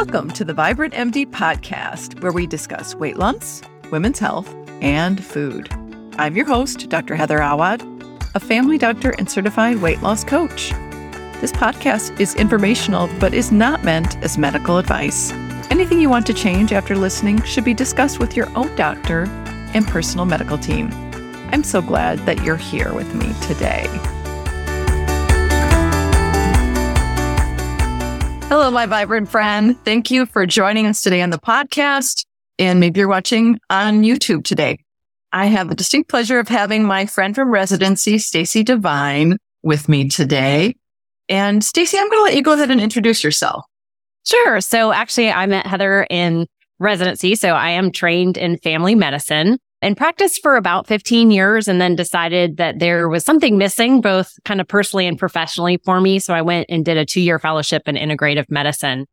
Welcome to the Vibrant MD podcast, where we discuss weight loss, women's health, and food. I'm your host, Dr. Heather Awad, a family doctor and certified weight loss coach. This podcast is informational, but is not meant as medical advice. Anything you want to change after listening should be discussed with your own doctor and personal medical team. I'm so glad that you're here with me today. Hello, my vibrant friend. Thank you for joining us today on the podcast. And maybe you're watching on YouTube today. I have the distinct pleasure of having my friend from residency, Stacey Devine, with me today. And Stacey, I'm going to let you go ahead and introduce yourself. Sure. So actually, I met Heather in residency. So I am trained in family medicine and practiced for about 15 years and then decided that there was something missing, both kind of personally and professionally for me. So I went and did a two year fellowship in integrative medicine.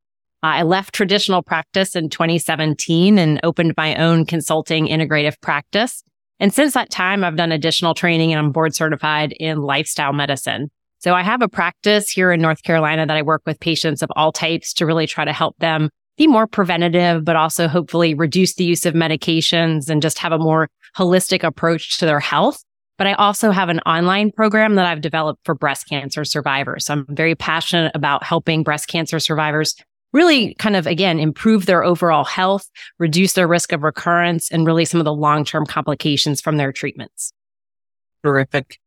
I left traditional practice in 2017 and opened my own consulting integrative practice. And since that time, I've done additional training and I'm board certified in lifestyle medicine. So I have a practice here in North Carolina that I work with patients of all types to really try to help them be more preventative, but also hopefully reduce the use of medications and just have a more holistic approach to their health. But I also have an online program that I've developed for breast cancer survivors. So I'm very passionate about helping breast cancer survivors really kind of, again, improve their overall health, reduce their risk of recurrence, and really some of the long-term complications from their treatments. Terrific.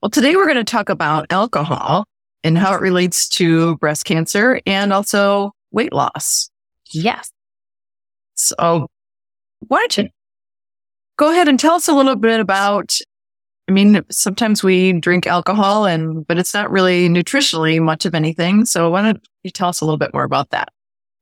Well, today we're going to talk about alcohol and how it relates to breast cancer and also weight loss. Yes. So why don't you go ahead and tell us a little bit about I mean, sometimes we drink alcohol and but it's not really nutritionally much of anything. So why don't you tell us a little bit more about that?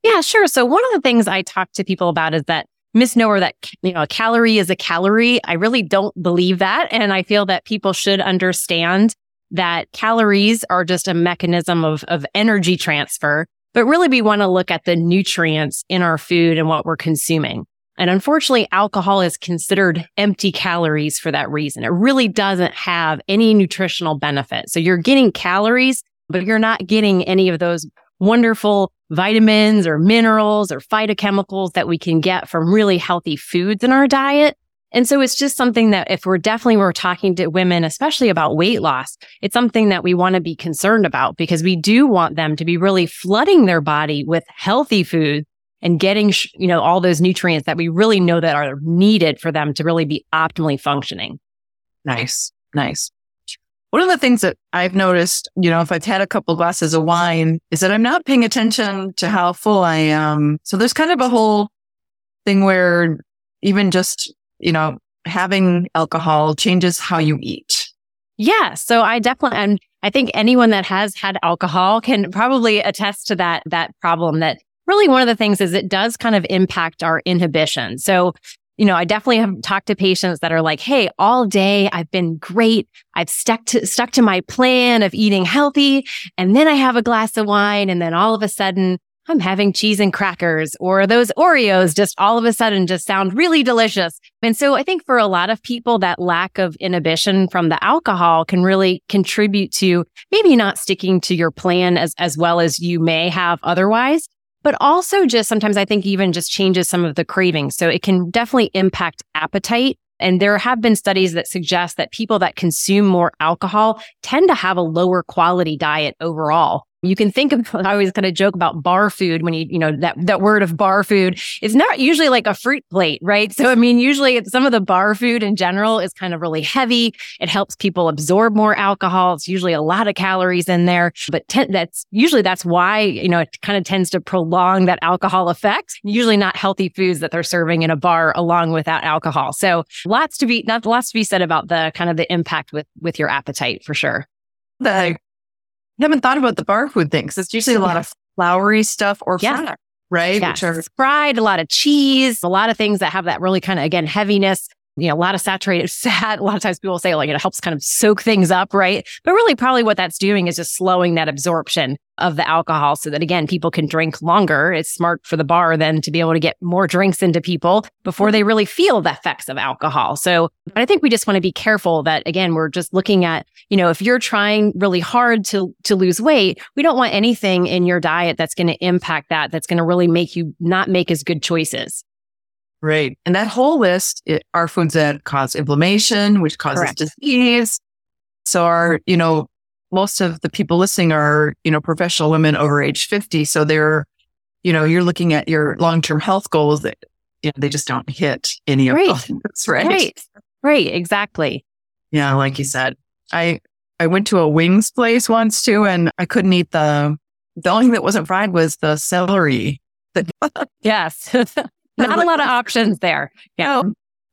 Yeah, sure. So one of the things I talk to people about is that misnomer that you know a calorie is a calorie. I really don't believe that and I feel that people should understand that calories are just a mechanism of of energy transfer but really, we want to look at the nutrients in our food and what we're consuming. And unfortunately, alcohol is considered empty calories for that reason. It really doesn't have any nutritional benefit. So you're getting calories, but you're not getting any of those wonderful vitamins or minerals or phytochemicals that we can get from really healthy foods in our diet. And so it's just something that if we're definitely we're talking to women, especially about weight loss, it's something that we want to be concerned about because we do want them to be really flooding their body with healthy food and getting, you know, all those nutrients that we really know that are needed for them to really be optimally functioning. Nice. Nice. One of the things that I've noticed, you know, if I've had a couple glasses of wine is that I'm not paying attention to how full I am. So there's kind of a whole thing where even just you know, having alcohol changes how you eat. Yeah. So I definitely, and I think anyone that has had alcohol can probably attest to that, that problem that really one of the things is it does kind of impact our inhibition. So, you know, I definitely have talked to patients that are like, Hey, all day I've been great. I've stuck to, stuck to my plan of eating healthy. And then I have a glass of wine. And then all of a sudden I'm having cheese and crackers or those Oreos just all of a sudden just sound really delicious. And so I think for a lot of people, that lack of inhibition from the alcohol can really contribute to maybe not sticking to your plan as, as well as you may have otherwise, but also just sometimes I think even just changes some of the cravings. So it can definitely impact appetite. And there have been studies that suggest that people that consume more alcohol tend to have a lower quality diet overall. You can think of, I always kind of joke about bar food when you, you know, that, that word of bar food is not usually like a fruit plate, right? So, I mean, usually some of the bar food in general is kind of really heavy. It helps people absorb more alcohol. It's usually a lot of calories in there, but that's usually that's why, you know, it kind of tends to prolong that alcohol effect. Usually not healthy foods that they're serving in a bar along with that alcohol. So lots to be, not lots to be said about the kind of the impact with, with your appetite for sure. The I haven't thought about the bar food things. It's usually a lot of floury stuff or yeah. fried, right? Yeah. Which are fried, a lot of cheese, a lot of things that have that really kind of, again, heaviness. You know, a lot of saturated fat. A lot of times people say like it helps kind of soak things up, right? But really probably what that's doing is just slowing that absorption of the alcohol so that again, people can drink longer. It's smart for the bar then to be able to get more drinks into people before they really feel the effects of alcohol. So, but I think we just want to be careful that again, we're just looking at, you know, if you're trying really hard to, to lose weight, we don't want anything in your diet that's going to impact that, that's going to really make you not make as good choices. Right. And that whole list it, are foods that cause inflammation, which causes Correct. disease. So our, you know, most of the people listening are, you know, professional women over age 50. So they're, you know, you're looking at your long-term health goals that you know, they just don't hit any of right. those, right? Right. Right. Exactly. Yeah. Like you said, I, I went to a wings place once too, and I couldn't eat the, the only thing that wasn't fried was the celery. yes. Not a lot of options there. Yeah.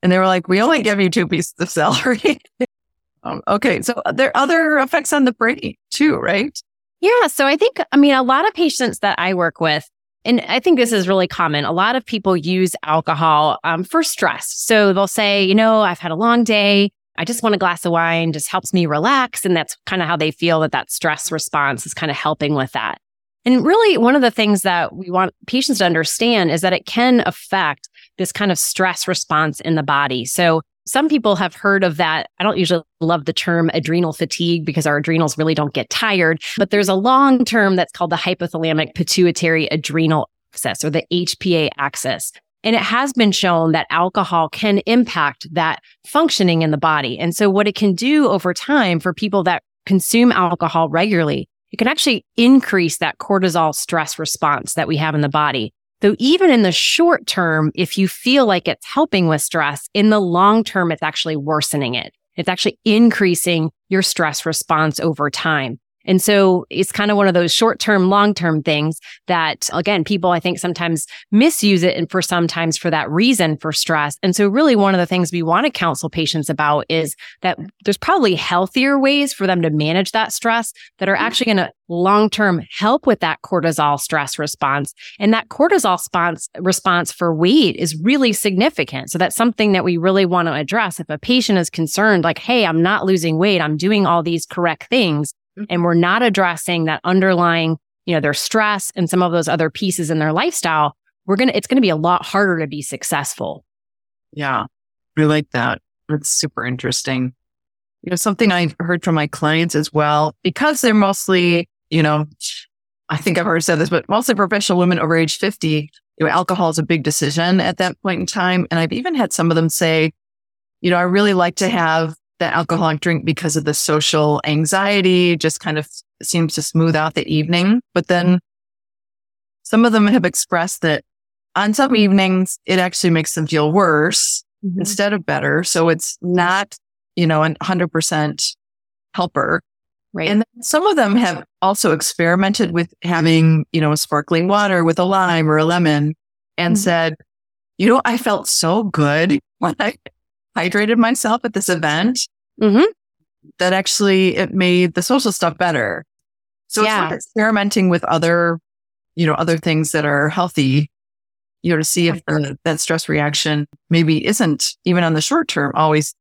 And they were like, we only give you two pieces of celery. um, okay. So there are other effects on the brain too, right? Yeah. So I think, I mean, a lot of patients that I work with, and I think this is really common. A lot of people use alcohol um, for stress. So they'll say, you know, I've had a long day. I just want a glass of wine, just helps me relax. And that's kind of how they feel that that stress response is kind of helping with that. And really, one of the things that we want patients to understand is that it can affect this kind of stress response in the body. So some people have heard of that. I don't usually love the term adrenal fatigue because our adrenals really don't get tired, but there's a long term that's called the hypothalamic pituitary adrenal axis or the HPA axis. And it has been shown that alcohol can impact that functioning in the body. And so what it can do over time for people that consume alcohol regularly it can actually increase that cortisol stress response that we have in the body. Though even in the short term, if you feel like it's helping with stress, in the long term, it's actually worsening it. It's actually increasing your stress response over time. And so it's kind of one of those short term, long term things that again, people I think sometimes misuse it and for sometimes for that reason for stress. And so really one of the things we want to counsel patients about is that there's probably healthier ways for them to manage that stress that are mm. actually going to long term help with that cortisol stress response. And that cortisol response, response for weight is really significant. So that's something that we really want to address. If a patient is concerned, like, Hey, I'm not losing weight. I'm doing all these correct things and we're not addressing that underlying, you know, their stress and some of those other pieces in their lifestyle, we're going to, it's going to be a lot harder to be successful. Yeah. I like that. It's super interesting. You know, something I've heard from my clients as well, because they're mostly, you know, I think I've already said this, but mostly professional women over age 50, you know, alcohol is a big decision at that point in time. And I've even had some of them say, you know, I really like to have the alcoholic drink because of the social anxiety, just kind of seems to smooth out the evening. But then some of them have expressed that on some evenings, it actually makes them feel worse mm-hmm. instead of better. So it's not, you know, a hundred percent helper. Right. And some of them have also experimented with having, you know, a sparkling water with a lime or a lemon and mm-hmm. said, you know, I felt so good when I hydrated myself at this event mm-hmm. that actually it made the social stuff better. So yeah. it's like experimenting with other, you know, other things that are healthy, you know, to see if the, that stress reaction maybe isn't even on the short term always.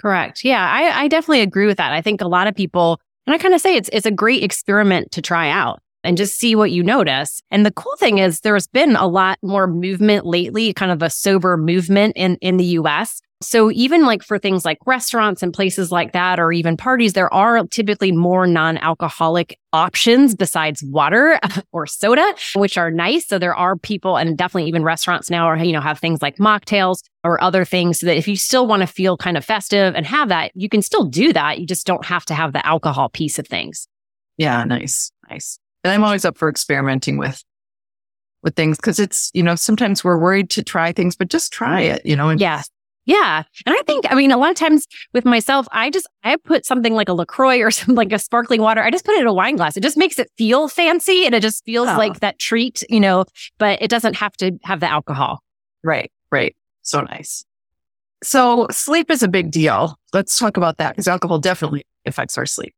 Correct. Yeah. I, I definitely agree with that. I think a lot of people, and I kind of say it's, it's a great experiment to try out and just see what you notice. And the cool thing is there's been a lot more movement lately, kind of a sober movement in, in the US so even like for things like restaurants and places like that, or even parties, there are typically more non-alcoholic options besides water or soda, which are nice. So there are people and definitely even restaurants now are, you know, have things like mocktails or other things so that if you still want to feel kind of festive and have that, you can still do that. You just don't have to have the alcohol piece of things. Yeah. Nice. Nice. And I'm always up for experimenting with with things because it's, you know, sometimes we're worried to try things, but just try it, you know, and yeah. Yeah. And I think, I mean, a lot of times with myself, I just, I put something like a LaCroix or something like a sparkling water. I just put it in a wine glass. It just makes it feel fancy and it just feels oh. like that treat, you know, but it doesn't have to have the alcohol. Right. Right. So nice. So sleep is a big deal. Let's talk about that because alcohol definitely affects our sleep.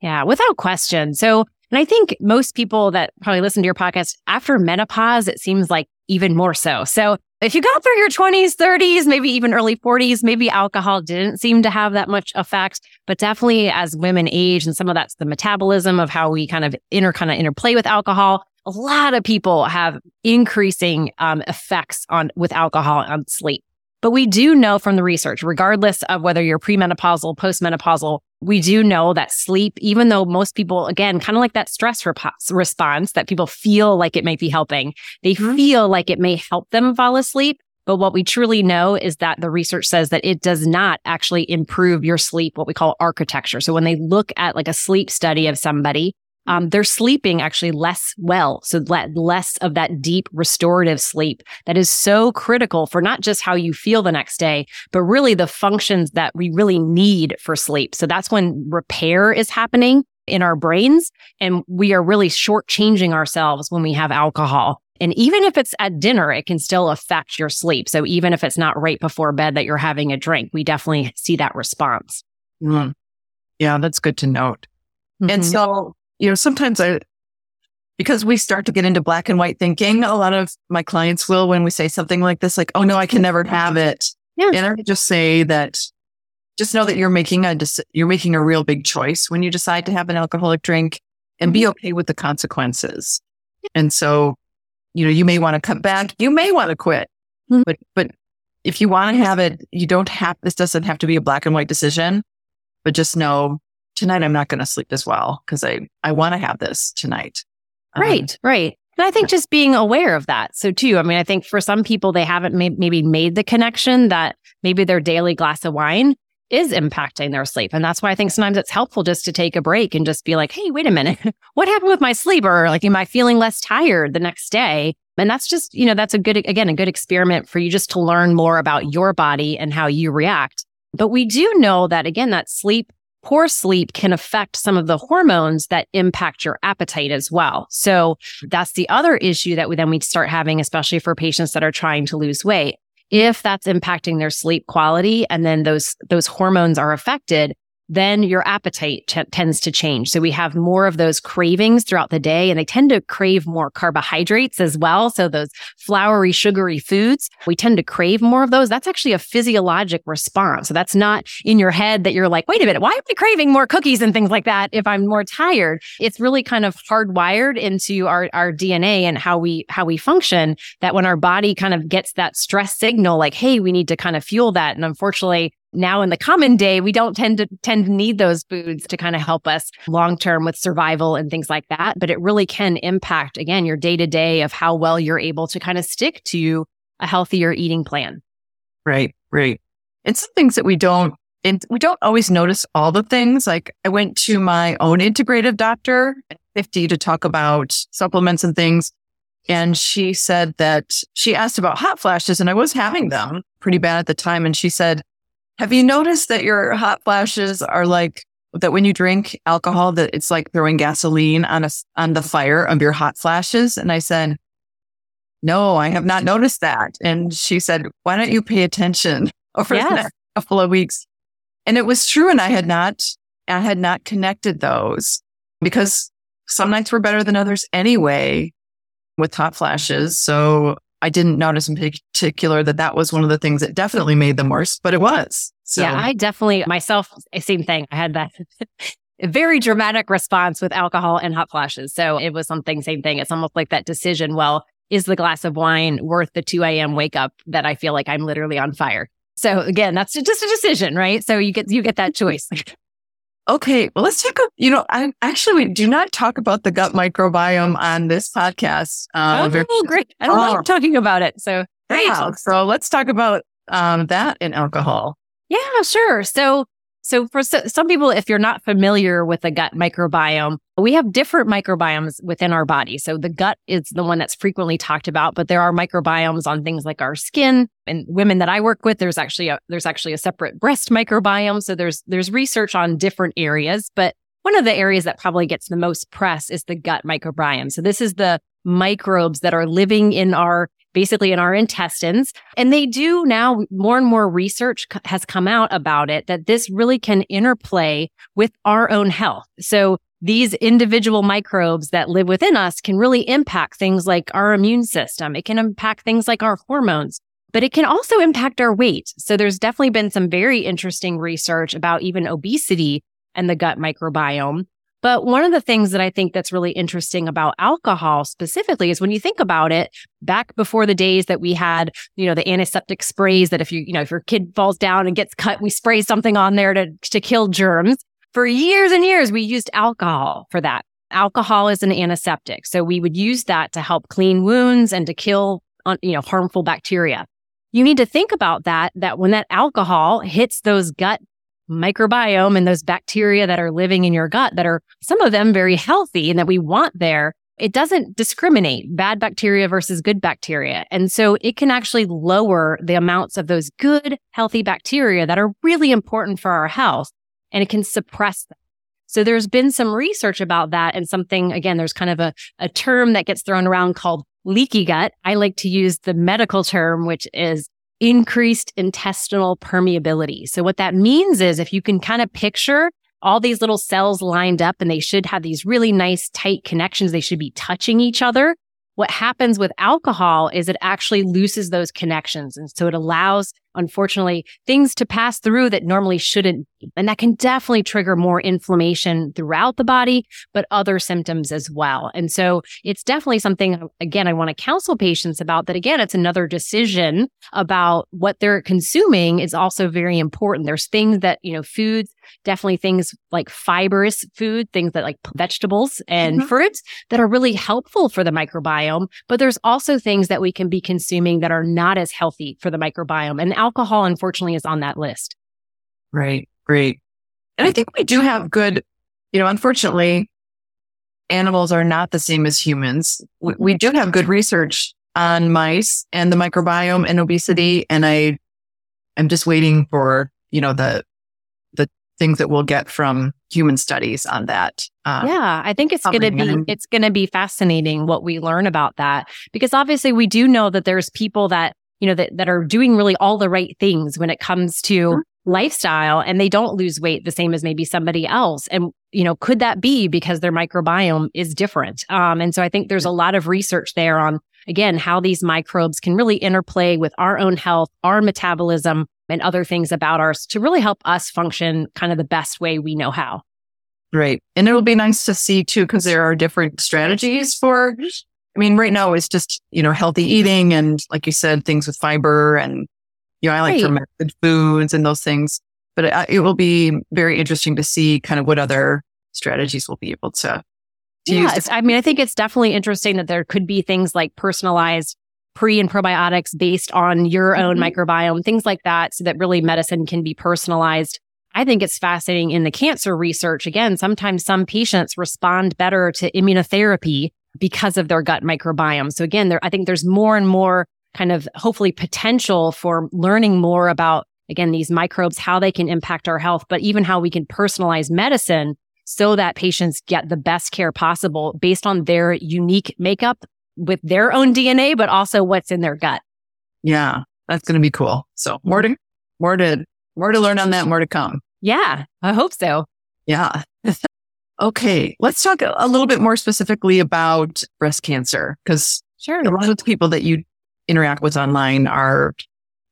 Yeah, without question. So, and I think most people that probably listen to your podcast after menopause, it seems like even more so. So if you got through your 20s, 30s, maybe even early 40s, maybe alcohol didn't seem to have that much effect. But definitely as women age, and some of that's the metabolism of how we kind of inter kind of interplay with alcohol. A lot of people have increasing um, effects on with alcohol on sleep. But we do know from the research, regardless of whether you're premenopausal, postmenopausal, we do know that sleep, even though most people, again, kind of like that stress rep- response that people feel like it might be helping, they mm-hmm. feel like it may help them fall asleep. But what we truly know is that the research says that it does not actually improve your sleep, what we call architecture. So when they look at like a sleep study of somebody, um, they're sleeping actually less well. So less of that deep restorative sleep that is so critical for not just how you feel the next day, but really the functions that we really need for sleep. So that's when repair is happening in our brains. And we are really shortchanging ourselves when we have alcohol. And even if it's at dinner, it can still affect your sleep. So even if it's not right before bed that you're having a drink, we definitely see that response. Mm. Yeah, that's good to note. Mm-hmm. And so you know, sometimes I, because we start to get into black and white thinking, a lot of my clients will, when we say something like this, like, oh no, I can never have it. Yeah. And I just say that just know that you're making a, you're making a real big choice when you decide to have an alcoholic drink and be mm-hmm. okay with the consequences. And so, you know, you may want to cut back. You may want to quit, mm-hmm. but, but if you want to have it, you don't have, this doesn't have to be a black and white decision, but just know tonight I'm not going to sleep as well because I, I want to have this tonight. Um, right, right. And I think just being aware of that. So too, I mean, I think for some people, they haven't made, maybe made the connection that maybe their daily glass of wine is impacting their sleep. And that's why I think sometimes it's helpful just to take a break and just be like, Hey, wait a minute. what happened with my sleep? Or like, am I feeling less tired the next day? And that's just, you know, that's a good, again, a good experiment for you just to learn more about your body and how you react. But we do know that again, that sleep poor sleep can affect some of the hormones that impact your appetite as well. So that's the other issue that we then we start having, especially for patients that are trying to lose weight. If that's impacting their sleep quality and then those, those hormones are affected, then your appetite t- tends to change. So we have more of those cravings throughout the day and they tend to crave more carbohydrates as well. So those floury, sugary foods, we tend to crave more of those. That's actually a physiologic response. So that's not in your head that you're like, wait a minute, why am I craving more cookies and things like that if I'm more tired? It's really kind of hardwired into our, our DNA and how we, how we function that when our body kind of gets that stress signal, like, Hey, we need to kind of fuel that. And unfortunately, now in the common day, we don't tend to tend to need those foods to kind of help us long term with survival and things like that. But it really can impact again your day to day of how well you're able to kind of stick to a healthier eating plan. Right, right. And some things that we don't and we don't always notice all the things. Like I went to my own integrative doctor at 50 to talk about supplements and things. And she said that she asked about hot flashes and I was having them pretty bad at the time. And she said, have you noticed that your hot flashes are like that when you drink alcohol, that it's like throwing gasoline on a, on the fire of your hot flashes? And I said, no, I have not noticed that. And she said, why don't you pay attention over yes. the next couple of weeks? And it was true. And I had not, I had not connected those because some nights were better than others anyway with hot flashes. So I didn't notice in particular that that was one of the things that definitely made them worse, but it was. So. Yeah, I definitely myself, same thing. I had that very dramatic response with alcohol and hot flashes. So it was something, same thing. It's almost like that decision. Well, is the glass of wine worth the 2 a.m. wake up that I feel like I'm literally on fire? So again, that's just a decision, right? So you get, you get that choice. Okay, well, let's talk. You know, I actually we do not talk about the gut microbiome on this podcast. Uh, oh, great! I don't oh. like talking about it. So great. Yeah, so let's talk about um, that in alcohol. Yeah, sure. So so for some people, if you're not familiar with the gut microbiome, we have different microbiomes within our body. So the gut is the one that's frequently talked about, but there are microbiomes on things like our skin and women that I work with. There's actually a, there's actually a separate breast microbiome. So there's, there's research on different areas, but one of the areas that probably gets the most press is the gut microbiome. So this is the microbes that are living in our basically in our intestines. And they do now more and more research has come out about it that this really can interplay with our own health. So these individual microbes that live within us can really impact things like our immune system. It can impact things like our hormones, but it can also impact our weight. So there's definitely been some very interesting research about even obesity and the gut microbiome. But one of the things that I think that's really interesting about alcohol specifically is when you think about it, back before the days that we had, you know, the antiseptic sprays that if you, you know, if your kid falls down and gets cut, we spray something on there to, to kill germs. For years and years, we used alcohol for that. Alcohol is an antiseptic. So we would use that to help clean wounds and to kill, you know, harmful bacteria. You need to think about that, that when that alcohol hits those gut microbiome and those bacteria that are living in your gut that are some of them very healthy and that we want there, it doesn't discriminate bad bacteria versus good bacteria. And so it can actually lower the amounts of those good, healthy bacteria that are really important for our health and it can suppress them. So there's been some research about that and something, again, there's kind of a, a term that gets thrown around called leaky gut. I like to use the medical term, which is increased intestinal permeability. So what that means is if you can kind of picture all these little cells lined up and they should have these really nice tight connections. They should be touching each other. What happens with alcohol is it actually looses those connections. And so it allows, unfortunately, things to pass through that normally shouldn't. And that can definitely trigger more inflammation throughout the body, but other symptoms as well. And so it's definitely something, again, I want to counsel patients about that. Again, it's another decision about what they're consuming is also very important. There's things that, you know, foods definitely things like fibrous food, things that like vegetables and mm-hmm. fruits that are really helpful for the microbiome. But there's also things that we can be consuming that are not as healthy for the microbiome. And alcohol, unfortunately, is on that list. Right. Great. And I think we do have good, you know, unfortunately, animals are not the same as humans. We, we do have good research on mice and the microbiome and obesity. And I am just waiting for, you know, the the things that we'll get from human studies on that. Uh, yeah, I think it's going to be it's going to be fascinating what we learn about that because obviously we do know that there's people that you know that that are doing really all the right things when it comes to mm-hmm. lifestyle and they don't lose weight the same as maybe somebody else and you know could that be because their microbiome is different um and so i think there's a lot of research there on again how these microbes can really interplay with our own health our metabolism and other things about ours to really help us function kind of the best way we know how. Right. And it'll be nice to see too, because there are different strategies for, I mean, right now it's just, you know, healthy eating and like you said, things with fiber and, you know, I like right. fermented foods and those things, but it, it, will be very interesting to see kind of what other strategies we'll be able to, to yeah, use. To- I mean, I think it's definitely interesting that there could be things like personalized pre and probiotics based on your own mm-hmm. microbiome, things like that, so that really medicine can be personalized. I think it's fascinating in the cancer research. Again, sometimes some patients respond better to immunotherapy because of their gut microbiome. So again, there, I think there's more and more kind of hopefully potential for learning more about, again, these microbes, how they can impact our health, but even how we can personalize medicine so that patients get the best care possible based on their unique makeup with their own DNA, but also what's in their gut. Yeah, that's going to be cool. So more to, more to, more to learn on that, more to come. Yeah, I hope so. Yeah. okay. Let's talk a little bit more specifically about breast cancer because sure. a lot of the people that you interact with online are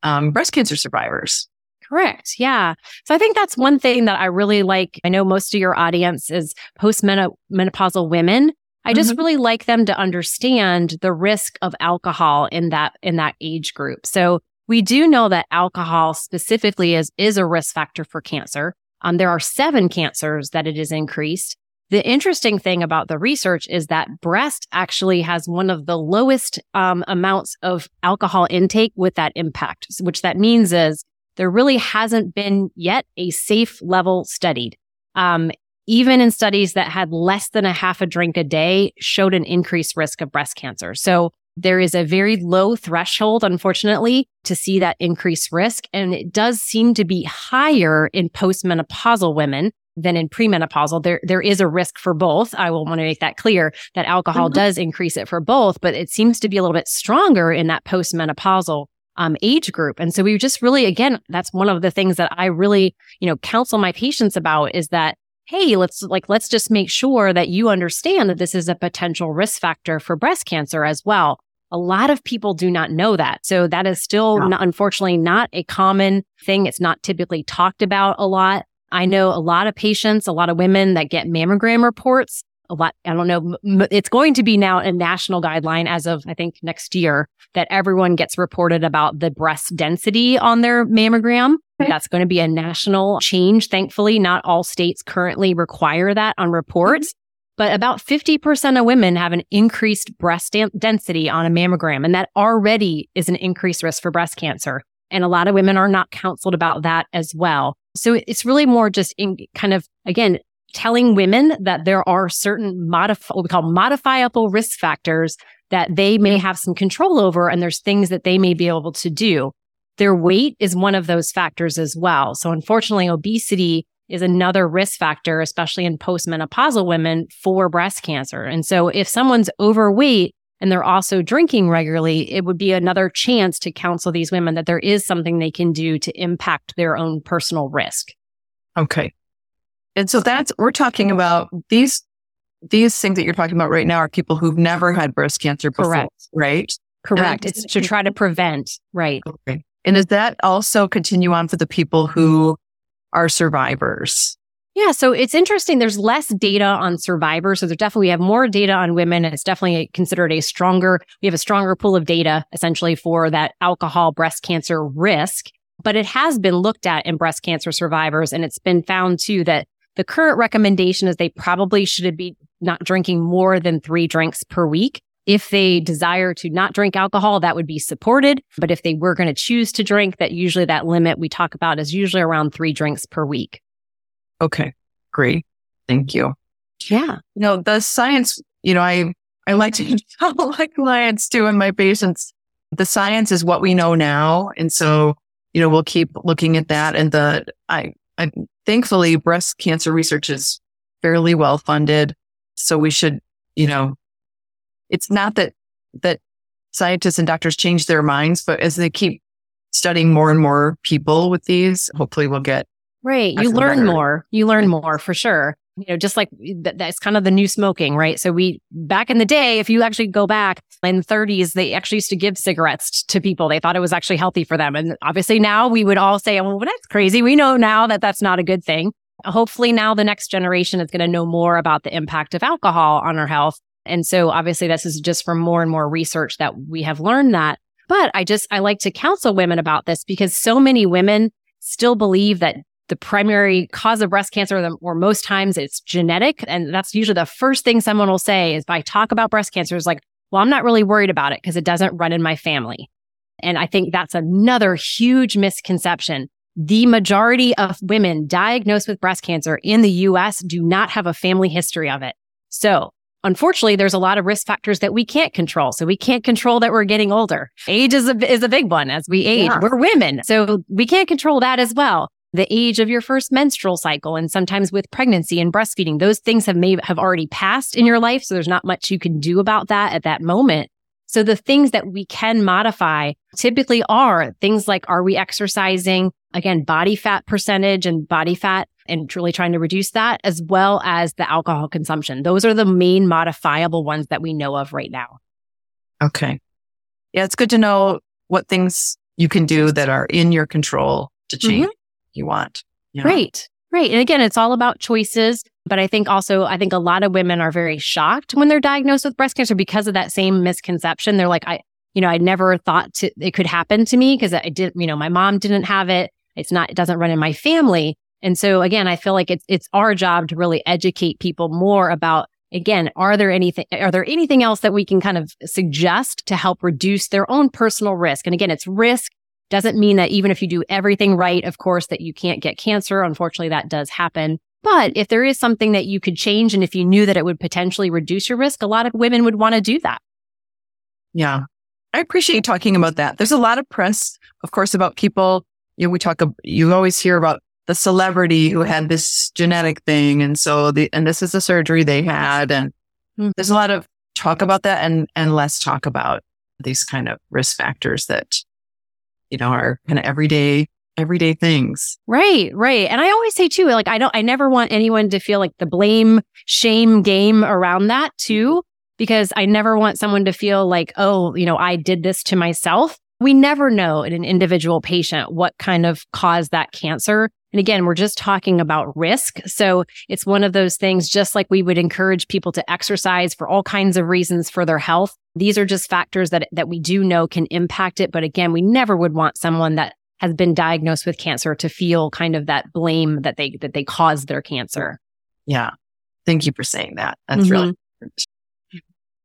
um, breast cancer survivors. Correct. Yeah. So I think that's one thing that I really like. I know most of your audience is postmenopausal women. I just mm-hmm. really like them to understand the risk of alcohol in that in that age group. So we do know that alcohol specifically is is a risk factor for cancer. Um, there are seven cancers that it is increased. The interesting thing about the research is that breast actually has one of the lowest um, amounts of alcohol intake with that impact, which that means is there really hasn't been yet a safe level studied. Um, even in studies that had less than a half a drink a day, showed an increased risk of breast cancer. So there is a very low threshold, unfortunately, to see that increased risk. And it does seem to be higher in postmenopausal women than in premenopausal. There, there is a risk for both. I will want to make that clear that alcohol mm-hmm. does increase it for both, but it seems to be a little bit stronger in that postmenopausal um, age group. And so we just really, again, that's one of the things that I really, you know, counsel my patients about is that hey, let's like, let's just make sure that you understand that this is a potential risk factor for breast cancer as well. A lot of people do not know that. So that is still yeah. not, unfortunately not a common thing. It's not typically talked about a lot. I know a lot of patients, a lot of women that get mammogram reports. A lot, I don't know, it's going to be now a national guideline as of, I think, next year that everyone gets reported about the breast density on their mammogram. That's going to be a national change. Thankfully, not all states currently require that on reports, mm-hmm. but about 50% of women have an increased breast density on a mammogram. And that already is an increased risk for breast cancer. And a lot of women are not counseled about that as well. So it's really more just in kind of, again, telling women that there are certain modif- what we call modifiable risk factors that they may have some control over. And there's things that they may be able to do. Their weight is one of those factors as well. So unfortunately, obesity is another risk factor, especially in postmenopausal women for breast cancer. And so if someone's overweight and they're also drinking regularly, it would be another chance to counsel these women that there is something they can do to impact their own personal risk. Okay. And so that's, we're talking about these, these things that you're talking about right now are people who've never had breast cancer before, Correct. right? Correct. And it's to try to prevent, right? Okay. And does that also continue on for the people who are survivors? Yeah, so it's interesting. There's less data on survivors. So there's definitely, we have more data on women. and It's definitely considered a stronger, we have a stronger pool of data essentially for that alcohol breast cancer risk. But it has been looked at in breast cancer survivors. And it's been found too that the current recommendation is they probably should be not drinking more than three drinks per week. If they desire to not drink alcohol, that would be supported. But if they were going to choose to drink, that usually that limit we talk about is usually around three drinks per week. Okay. Great. Thank you. Yeah. You know, the science, you know, I, I like to tell my clients too and my patients, the science is what we know now. And so, you know, we'll keep looking at that. And the, I, I, thankfully breast cancer research is fairly well funded. So we should, you know, it's not that, that scientists and doctors change their minds, but as they keep studying more and more people with these, hopefully we'll get Right. You learn better. more. You learn more for sure. You know, just like th- that's kind of the new smoking, right? So we, back in the day, if you actually go back in the 30s, they actually used to give cigarettes to people. They thought it was actually healthy for them. And obviously now we would all say, well, that's crazy. We know now that that's not a good thing. Hopefully now the next generation is going to know more about the impact of alcohol on our health. And so obviously this is just from more and more research that we have learned that. But I just, I like to counsel women about this because so many women still believe that the primary cause of breast cancer, or most times it's genetic. And that's usually the first thing someone will say is if I talk about breast cancer is like, well, I'm not really worried about it because it doesn't run in my family. And I think that's another huge misconception. The majority of women diagnosed with breast cancer in the US do not have a family history of it. So unfortunately, there's a lot of risk factors that we can't control. So we can't control that we're getting older. Age is a, is a big one as we age. Yeah. We're women. So we can't control that as well the age of your first menstrual cycle and sometimes with pregnancy and breastfeeding those things have may have already passed in your life so there's not much you can do about that at that moment so the things that we can modify typically are things like are we exercising again body fat percentage and body fat and really trying to reduce that as well as the alcohol consumption those are the main modifiable ones that we know of right now okay yeah it's good to know what things you can do that are in your control to change mm-hmm you want. Know? Right. Right. And again, it's all about choices. But I think also, I think a lot of women are very shocked when they're diagnosed with breast cancer because of that same misconception. They're like, I, you know, I never thought to, it could happen to me because I didn't, you know, my mom didn't have it. It's not, it doesn't run in my family. And so again, I feel like it's, it's our job to really educate people more about, again, are there anything, are there anything else that we can kind of suggest to help reduce their own personal risk? And again, it's risk doesn't mean that even if you do everything right, of course, that you can't get cancer. Unfortunately, that does happen. But if there is something that you could change and if you knew that it would potentially reduce your risk, a lot of women would want to do that. Yeah. I appreciate talking about that. There's a lot of press, of course, about people. You know, we talk, you always hear about the celebrity who had this genetic thing. And so the, and this is the surgery they had. And mm-hmm. there's a lot of talk about that and, and less talk about these kind of risk factors that you know, are kind of everyday everyday things. Right, right. And I always say too, like I don't I never want anyone to feel like the blame shame game around that too because I never want someone to feel like, oh, you know, I did this to myself. We never know in an individual patient what kind of caused that cancer. And again, we're just talking about risk. So it's one of those things, just like we would encourage people to exercise for all kinds of reasons for their health. These are just factors that, that we do know can impact it. But again, we never would want someone that has been diagnosed with cancer to feel kind of that blame that they that they caused their cancer. Yeah. Thank you for saying that. That's mm-hmm. really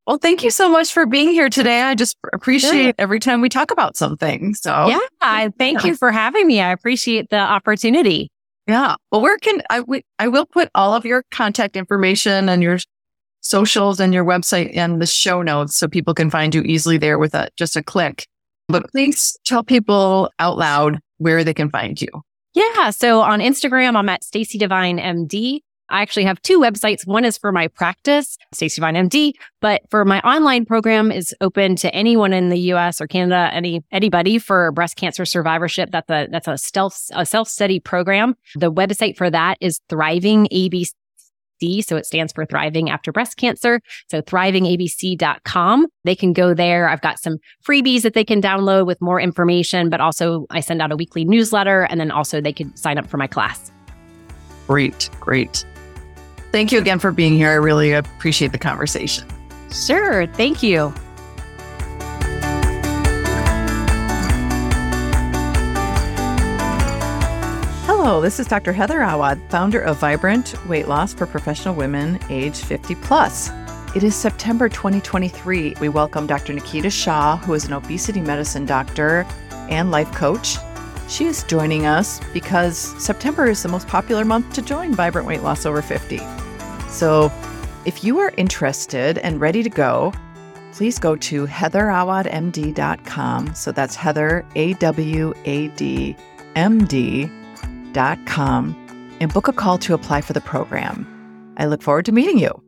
well, thank you so much for being here today. I just appreciate sure. every time we talk about something. So yeah, I thank yeah. you for having me. I appreciate the opportunity. Yeah. Well, where can I, w- I will put all of your contact information and your socials and your website in the show notes so people can find you easily there with a, just a click. But please tell people out loud where they can find you. Yeah. So on Instagram, I'm at Stacey Devine MD. I actually have two websites. One is for my practice, Stacey Vine MD, but for my online program is open to anyone in the US or Canada, any anybody for breast cancer survivorship. That's a that's a self a self-study program. The website for that is Thriving ABC so it stands for Thriving After Breast Cancer. So thrivingabc.com. They can go there. I've got some freebies that they can download with more information, but also I send out a weekly newsletter and then also they can sign up for my class. Great, great. Thank you again for being here. I really appreciate the conversation. Sure. Thank you. Hello, this is Dr. Heather Awad, founder of Vibrant Weight Loss for Professional Women age 50 plus. It is September 2023. We welcome Dr. Nikita Shah, who is an obesity medicine doctor and life coach. She is joining us because September is the most popular month to join Vibrant Weight Loss over 50. So, if you are interested and ready to go, please go to heatherawadmd.com. So that's Heather, A W A D M D com and book a call to apply for the program. I look forward to meeting you.